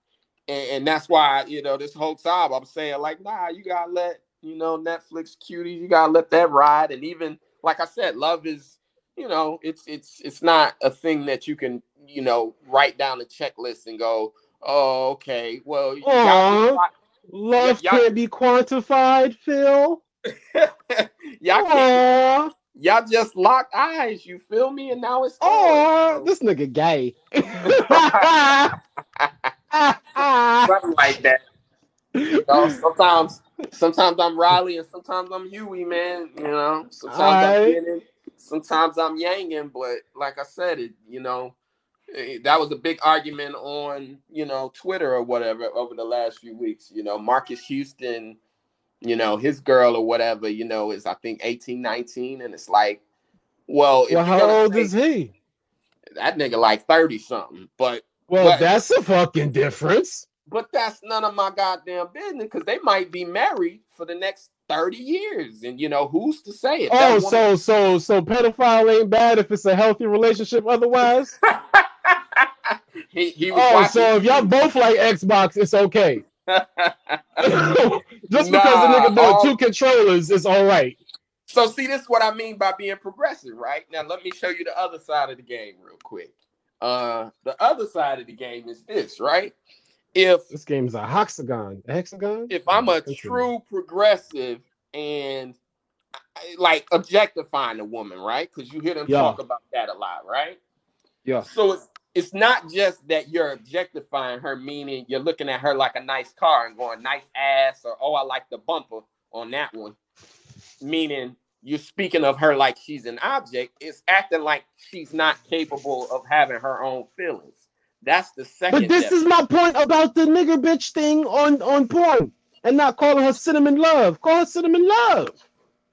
and, and that's why you know this whole time i'm saying like nah you gotta let you know netflix cuties you gotta let that ride and even like i said love is you know it's it's it's not a thing that you can you know write down a checklist and go oh okay well y'all Aw. love y'all- can't be quantified, Phil. y'all, can't, y'all just locked eyes you feel me and now it's oh, this nigga gay. something like that You know, sometimes sometimes I'm Riley and sometimes I'm Huey, man. You know, sometimes I'm Aight. Kenan, sometimes I'm Yangin, but like I said, it you know, eh, that was a big argument on you know Twitter or whatever over the last few weeks. You know, Marcus Houston, you know, his girl or whatever, you know, is I think 18, 19, and it's like, well, well, how old say- is he? that nigga like 30 something, but Well, But- that's a fucking difference. But that's none of my goddamn business because they might be married for the next 30 years. And you know, who's to say it? Oh, so so so pedophile ain't bad if it's a healthy relationship otherwise. he, he was Oh, so if y'all both like Xbox, it's okay. Just because the nigga bought all- two controllers, it's all right. So see, this is what I mean by being progressive, right? Now let me show you the other side of the game real quick. Uh the other side of the game is this, right? If This game's a hexagon. A hexagon? if I'm a true progressive and like objectifying a woman, right? Because you hear them Yeah. talk about that a lot, right? Yeah. So it's it's not just that you're objectifying her, meaning you're looking at her like a nice car and going nice ass, or oh, I like the bumper on that one. Meaning you're speaking of her like she's an object. It's acting like she's not capable of having her own feelings. That's the second. But this step. is my point about the nigger bitch thing on on porn and not calling her Sinnamon Love. Call her Sinnamon Love.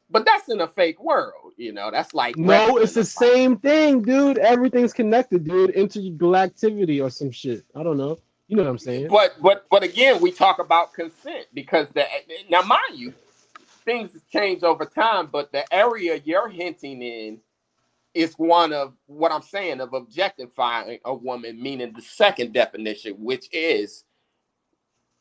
but that's in a fake world, you know. That's like No, it's the same thing, dude. Everything's connected, dude. Intergalactivity or some shit. I don't know. You know what I'm saying? But but but again, we talk about consent because the now mind you, things change over time, but the area you're hinting in is one of what I'm saying of objectifying a woman, meaning the second definition, which is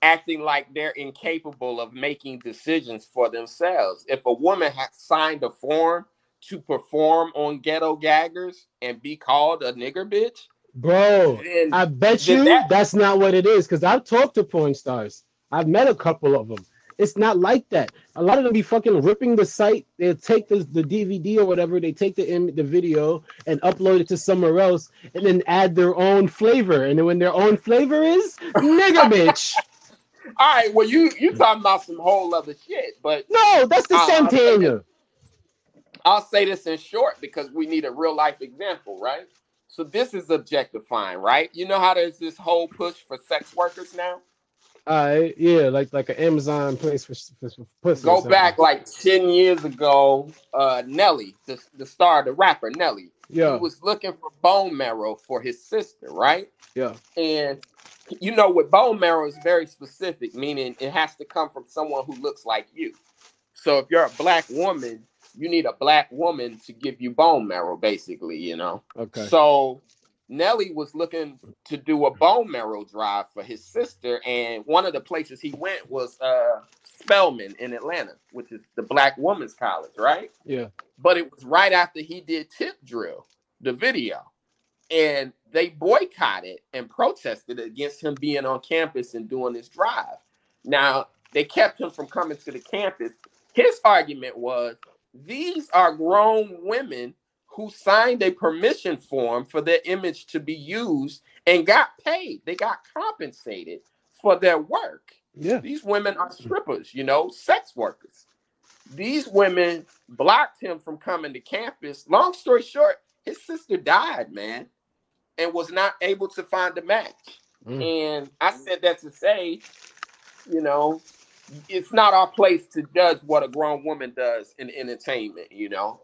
acting like they're incapable of making decisions for themselves. If a woman has signed a form to perform on ghetto gaggers and be called a nigger bitch, Bro, I bet you that- that's not what it is because I've talked to porn stars. I've met a couple of them. It's not like that. A lot of them be fucking ripping the site. They'll take the, the DVD or whatever, they take the Im- the video and upload it to somewhere else and then add their own flavor. And then when their own flavor is nigga bitch. all right, well you you talking about some whole other shit, but No, that's the same thing. I'll say I'll say this in short because we need a real life example, right? So this is objectifying, right? You know how there's this whole push for sex workers now? Uh, yeah, like like an Amazon place for, for, for pussy. Go back like 10 years ago, uh Nelly, the, the star, the rapper Nelly, Yeah, he was looking for bone marrow for his sister, right? yeah. And you know, with bone marrow is very specific, meaning it has to come from someone who looks like you. So if you're a black woman, you need a black woman to give you bone marrow, basically, you know. Okay. So Nelly was looking to do a bone marrow drive for his sister, and one of the places he went was uh Spelman in Atlanta, which is the black woman's college, right? Yeah. But it was right after he did Tip Drill, the video. And they boycotted and protested against him being on campus and doing this drive. Now, they kept him from coming to the campus. His argument was these are grown women who signed a permission form for their image to be used and got paid. They got compensated for their work. Yeah. These women are strippers, you know, sex workers. These women blocked him from coming to campus. Long story short, his sister died, man, and was not able to find a match. Mm. And I said that to say, you know, it's not our place to judge what a grown woman does in entertainment, you know.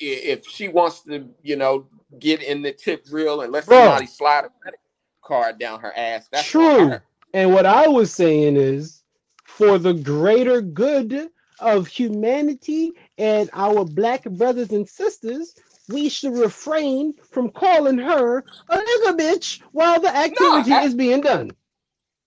If she wants to, you know, get in the tip drill and let Bro. somebody slide a credit card down her ass, that's True. And what I was saying is for the greater good of humanity and our black brothers and sisters, we should refrain from calling her a nigga bitch while the activity is being done.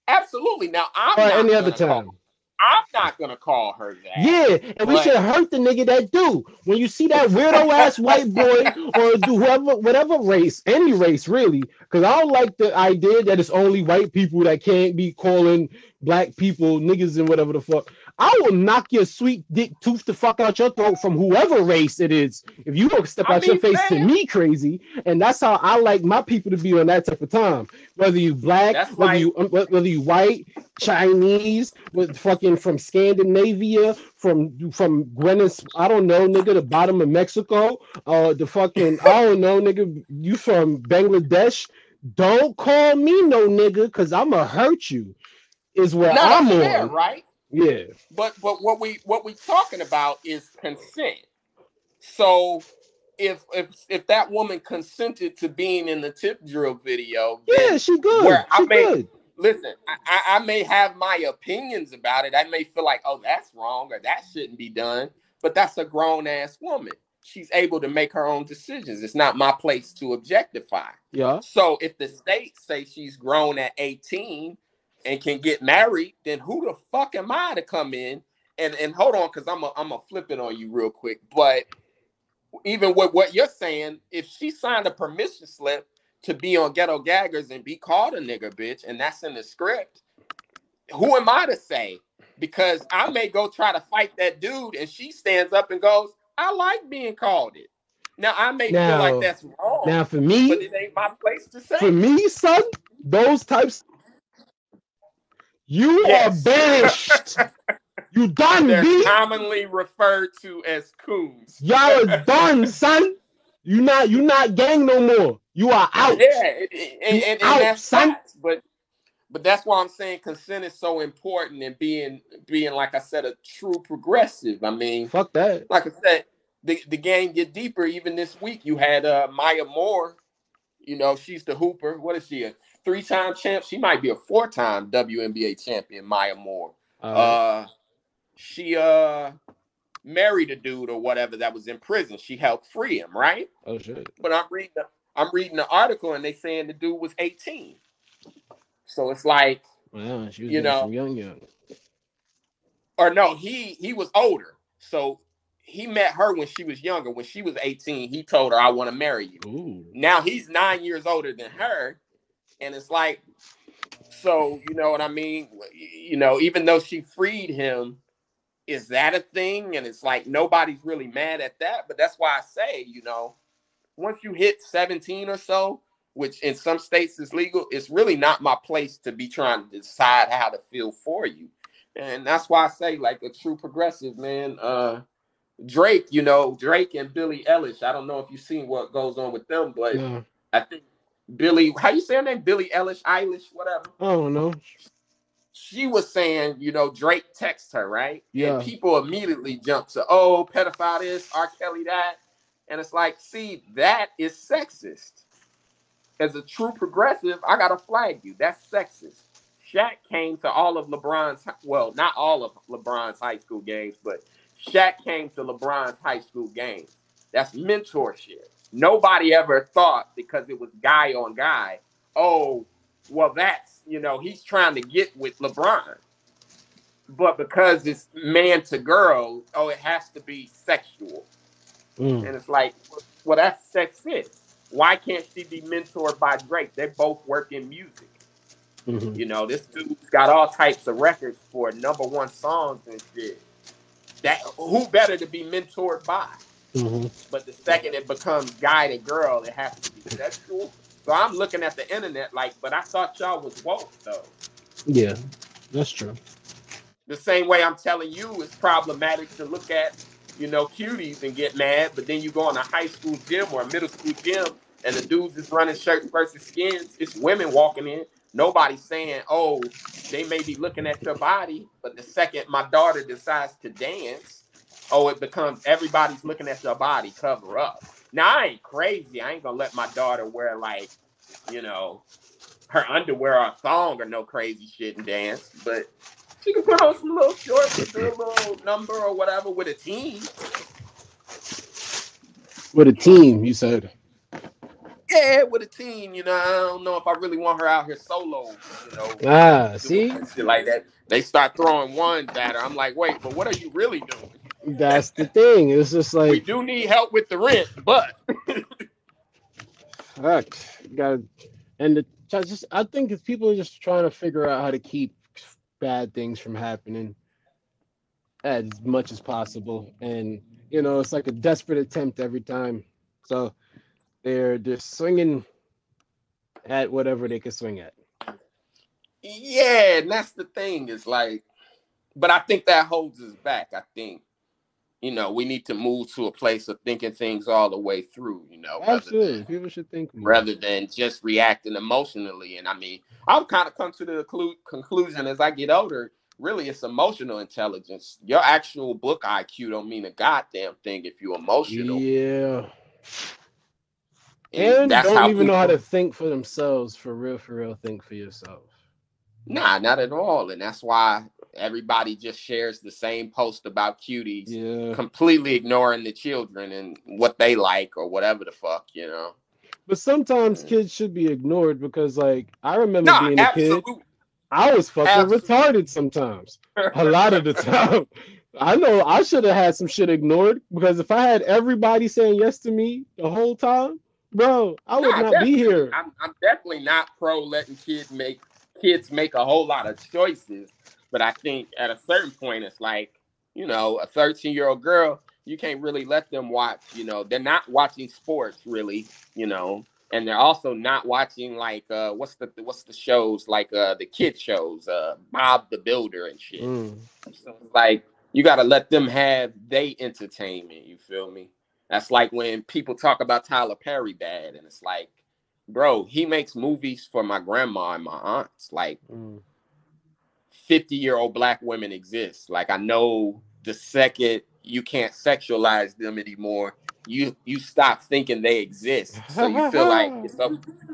Absolutely. Now I'm Or not any other gonna call- time. I'm not gonna call her that. Yeah, and we should hurt the nigga that do. When you see that weirdo ass white boy or do whoever, whatever race, any race really, because I don't like the idea that it's only white people that can't be calling black people niggas and whatever the fuck. I will knock your sweet dick tooth the fuck out your throat from whoever race it is if you don't step I out your mean, face to me crazy. And that's how I like my people to be on that type of time. Whether you black, That's whether like- you um, whether you white, Chinese, with fucking from Scandinavia, from from Greenwich, I don't know, nigga, the bottom of Mexico, uh, the fucking I don't know, nigga, you from Bangladesh. Don't call me no nigga, cause I'ma hurt you. Is where No, I'm fair, on. right? Yeah, But but what we what we talking about is consent. So if if if that woman consented to being in the tip drill video, yeah, she good. Where I may- good. listen, I, I- I may have my opinions about it. I may feel like, oh, that's wrong or that shouldn't be done. But that's a grown ass woman. she's able to make her own decisions. It's not my place to objectify. Yeah. So if the state say she's grown at 18 and can get married, then who the fuck am I to come in and and hold on because I'm a, I'm gonna flip it on you real quick. But even with what you're saying, if she signed a permission slip to be on ghetto gaggers and be called a nigger bitch, and that's in the script, who am I to say? Because I may go try to fight that dude, and she stands up and goes, I like being called it. Now I may Now- feel like that's wrong, Now for me, but it ain't my place to say. for me, son, those types, you Yes. are banished. you done, They're B. commonly referred to as coons. Y'all are done, son. You not you not gang no more. You are out. Yeah, and, and, and, and out, that's son. facts, but but that's why I'm saying consent is so important and being being like I said a true progressive. I mean, Fuck that. like I said, the, the game get deeper. Even this week, you had uh, Maya Moore. You know, she's the hooper. What is she? A three-time champ? She might be a four-time WNBA champion. Maya Moore. Uh, Uh, she uh married a dude or whatever that was in prison. She helped free him, right? oh shit. But I'm reading the I'm reading the article and they saying the dude was 18. So it's like, Wow, she was You know, young, young. or no, he he was older. So he met her when she was younger. When she was 18, he told her, I want to marry you. Ooh. Now he's nine years older than her. And it's like, so you know what I mean? You know, even though she freed him, is that a thing? And it's like nobody's really mad at that. But that's why I say, you know, once you hit 17 or so, which in some states is legal, it's really not my place to be trying to decide how to feel for you. And that's why I say, like a true progressive, man, uh Drake, you know, Drake and Billie Ellis. I don't know if you've seen what goes on with them, but Yeah. I think Billie, how you say her name? Billie Eilish, Eilish, whatever. I don't know. She was saying, you know, Drake texts her, right? Yeah. And people immediately jump to, oh, pedophile this, R. Kelly that. And it's like, see, that is sexist. As a true progressive, I gotta flag you. That's sexist. Shaq came to all of LeBron's, well, not all of LeBron's high school games, but Shaq came to LeBron's high school games. That's mentorship. Nobody ever thought because it was guy on guy, oh, well, that's, you know, he's trying to get with LeBron. But because it's man to girl, oh, it has to be sexual. Mm. And it's like, well, that's sexist. Why can't she be mentored by Drake? They both work in music. Mhm. You know, this dude's got all types of records for number one songs and shit. That who better to be mentored by? Mhm. But the second it becomes guy to girl, it has to be sexual. So I'm looking at the internet like, but I thought y'all was woke though. Yeah, that's true. The same way I'm telling you it's problematic to look at, you know, cuties and get mad, but then you go in a high school gym or a middle school gym and the dudes is running shirts versus skins. It's women walking in. Nobody's saying, oh, they may be looking at your body, but the second my daughter decides to dance, oh, it becomes everybody's looking at your body, cover up. Now I ain't crazy. I ain't gonna let my daughter wear like, you know, her underwear or thong or no crazy shit and dance, but she can put on some little shorts do a little number or whatever with a team. With a team, you said. Yeah, with a team, you know, I don't know if I really want her out here solo, you know. Ah, see, shit like that. They start throwing ones at her. I'm like, wait, but what are you really doing? that's the thing. It's just like we do need help with the rent, but fuck, gotta, and the I just I think it's people are just trying to figure out how to keep bad things from happening as much as possible, and you know, it's like a desperate attempt every time. So they're they're swinging at whatever they can swing at. yeah, and that's the thing. Is like, but I think that holds us back. I think, you know, we need to move to a place of thinking things all the way through. You know, Absolutely, than- people should think more. rather than just reacting emotionally. And I mean, I've kind of come to the clu- conclusion as I get older, really it's emotional intelligence. Your actual book IQ don't mean a goddamn thing if you're emotional. Yeah. And and don't even know how to think for themselves for real for real think for yourself Nah, not at all. And that's why everybody just shares the same post about cuties, Yeah. completely ignoring the children and what they like or whatever the fuck, you know. But sometimes Mm. kids should be ignored because, like, I remember Nah, being a kid. I was fucking Absolutely. retarded sometimes. A lot of the time. I know I should have had some shit ignored because if I had everybody saying yes to me the whole time, bro, I would Nah, not be here. I'm, I'm definitely not pro letting kids make kids make a whole lot of choices, but I think at a certain point it's like, you know, a 13 year old girl, you can't really let them watch, you know, they're not watching sports really, you know, and they're also not watching like uh what's the what's the shows like uh the kid shows, uh Bob the Builder and shit. Mm. So it's like you got to let them have they entertainment. You feel me? That's like when people talk about Tyler Perry bad, and it's like, bro, he makes movies for my grandma and my aunts. Like Mm. fifty year old black women exist. Like I know the second you can't sexualize them anymore, you you stop thinking they exist. So you feel like it's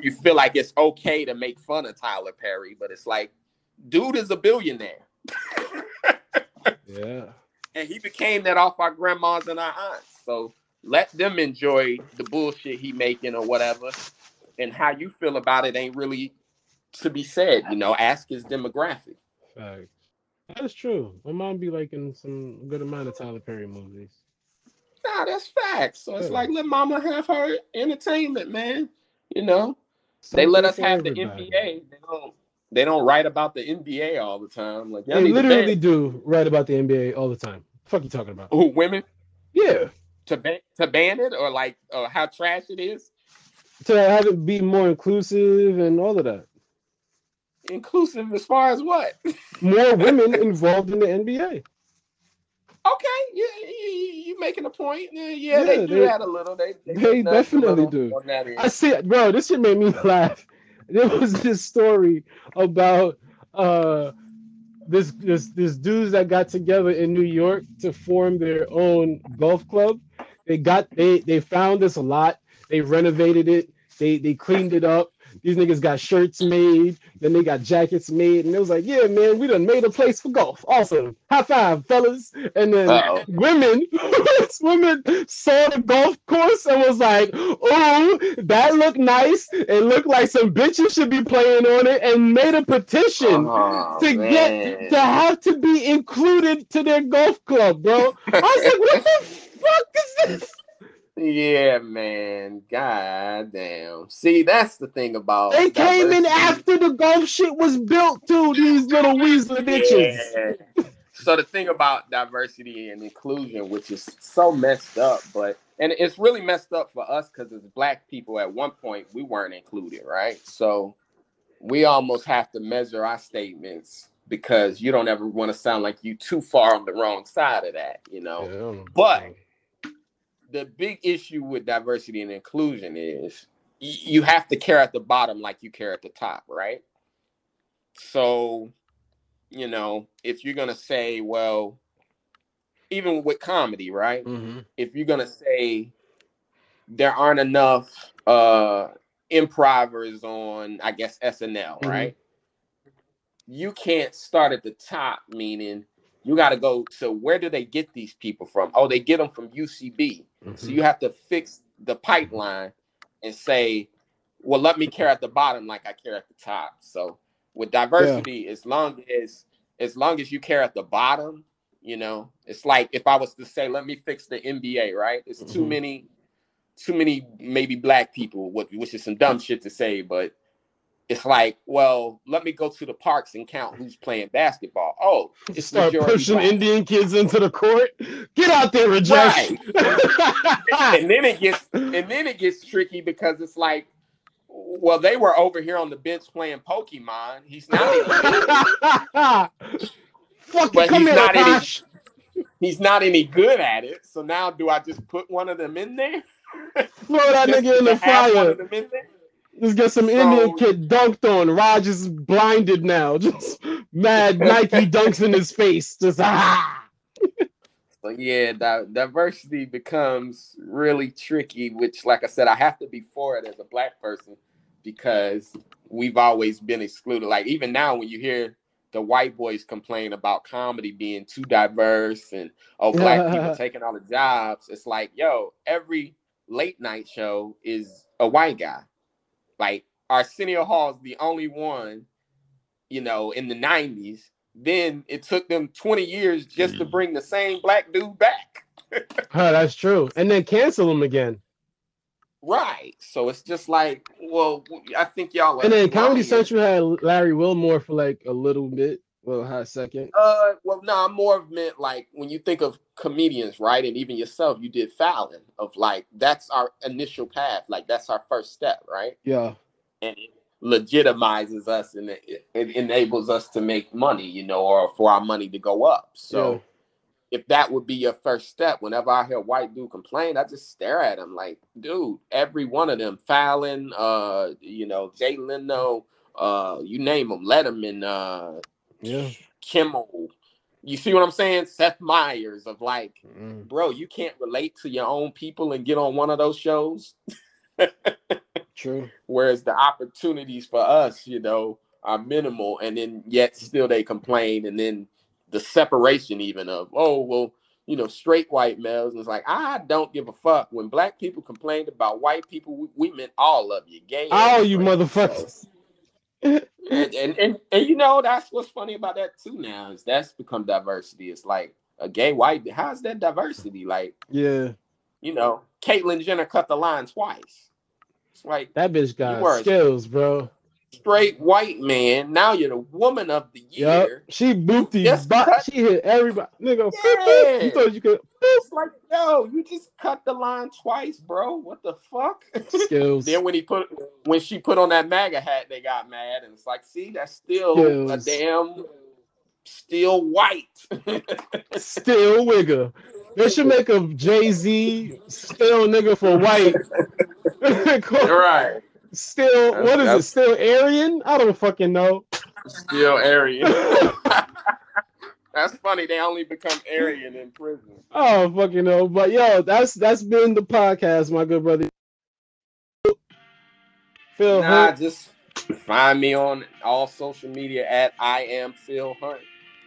you feel like it's okay to make fun of Tyler Perry, but it's like, dude is a billionaire. Yeah. and he became that off our grandmas and our aunts. So let them enjoy the bullshit he making or whatever. And how you feel about it ain't really to be said. You know, ask his demographic. Fact. That is true. My mom be liking some good amount of Tyler Perry movies. Nah, that's facts. So it's Yeah. like let mama have her entertainment, man. You know, they let us have the everybody. NBA. They don't. They don't write about the NBA all the time. Like They literally do write about the NBA all the time. fuck you talking about? who women Yeah. To ban to ban it or like uh, how trash it is. To have it be more inclusive and all of that. Inclusive as far as what? More women involved in the NBA. Okay, yeah, you, you, making a point. Yeah, yeah, they do they- that a little. They they a definitely do. on that end. I see it, bro. This shit made me laugh. There was this story about uh this this this dudes that got together in New York to form their own golf club. They got they they found this a lot. They renovated it. They they cleaned it up. These niggas got shirts made. Then they got jackets made, and it was like, yeah, man, we done made a place for golf. Awesome. High five, fellas. And then Uh-oh. women, women saw the golf course and was like, "Oh, that looked nice. It looked like some bitches should be playing on it," and made a petition Oh, to man. get to have to be included to their golf club, bro. I was like, "What the fuck is this?" Yeah, man. God damn. See, that's the thing about They came in after the golf shit was built, too. These little weasley bitches. Yeah. So the thing about diversity and inclusion, which is so messed up, but and it's really messed up for us because as black people, at one point we weren't included, right? So we almost have to measure our statements because you don't ever want to sound like you too far on the wrong side of that, you know. But the big issue with diversity and inclusion is you have to care at the bottom like you care at the top, right? So, you know, if you're gonna say, well, even with comedy, right? Mhm. If you're gonna say there aren't enough uh improvers on, I guess SNL, Mhm. right? You can't start at the top, meaning you got to go So where do they get these people from? Oh, they get them from UCB. So Mhm. you have to fix the pipeline and say, well, let me care at the bottom like I care at the top. So with diversity, as long as as long as you care at the bottom, you know, it's like if I was to say, let me fix the NBA, right? It's too Mhm. many, too many maybe black people, what which is some dumb shit to say, but it's like, well, let me go to the parks and count who's playing basketball. Oh, it's Start pushing black. Indian kids into the court. Get out there, Rajesh. and then it gets and then it gets tricky because it's like, well, they were over here on the bench playing Pokemon. He's not any, Fuck But he's here, not any- he's not any good at it. So now do I just put one of them in there? Throw that nigga in the fire. Of them in there? Let's get some So- Indian kid dunked on. Raj is blinded now. Just mad Nike dunks in his face. Just ah. So yeah, di- diversity becomes really tricky. Which, like I said, I have to be for it as a black person because we've always been excluded. Like even now, when you hear the white boys complain about comedy being too diverse and oh black people taking all the jobs, it's like yo, every late night show is a white guy. Like Arsenio Hall is the only one, you know, in the '90s. Then it took them 20 years just to mm. bring the same black dude back. huh, that's true. And then cancel him again. Right. So it's just like, well, I think y'all. And then Comedy Central had Larry Wilmore for like a little bit, well, hot second. Uh, well, no, I'm more of meant like when you think of comedians, right, and even yourself, you did Fallon. Of like that's our initial path, like that's our first step, right? Yeah. And it legitimizes us and it, it enables us to make money, you know, or for our money to go up. So. Yeah if that would be your first step, whenever I hear white dude complain, I just stare at him like, dude, every one of them, Fallon, uh, you know, Jay Leno, uh, you name them, Letterman, uh, yeah, Kimmel. You see what I'm saying? Seth Meyers of like, mm. bro, you can't relate to your own people and get on one of those shows. True. Whereas the opportunities for us, you know, are minimal, and then yet still they complain, and then the separation even of oh well you know straight white males and it's like i don't give a fuck when black people complained about white people we, we meant all of you gay all you motherfuckers and, and, and and you know that's what's funny about that too now is that's become diversity. It's like a gay white how's that diversity? Like yeah. you know Caitlyn Jenner cut the line twice. It's like that bitch got skills bro straight white man. Now you're the woman of the year. Yep. She booped these but she hit everybody. Nigga, yeah. you thought you could. It's like, yo, you just cut the line twice, bro. What the fuck? Skills. then when he put when she put on that MAGA hat, they got mad, and it's like, see, that's still Skills. a damn still white. still wigger. They should make a Jay Z still nigga for white. right. Still, that's, what is it? Still Aryan? I don't fucking know. Still Aryan. that's funny. They only become Aryan in prison. Oh fucking no! But yo, that's that's been the podcast, my good brother. Phil nah, Hunt. just find me on all social media at I am Phil Hunt.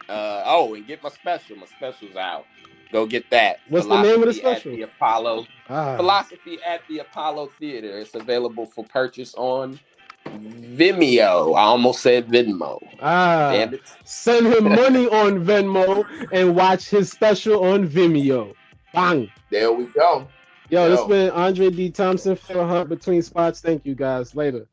Uh, oh, and get my special. My special's out. Go get that. What's Philosophy the name of the special? The Apollo. Ah. Philosophy at the Apollo Theater. It's available for purchase on Vimeo. I almost said Venmo. Ah, send him money on Venmo and watch his special on Vimeo. Bang. There we go. Yo, Yo. this been Andre D. Thompson, Phil Hunt, Between Spots. Thank you guys. Later.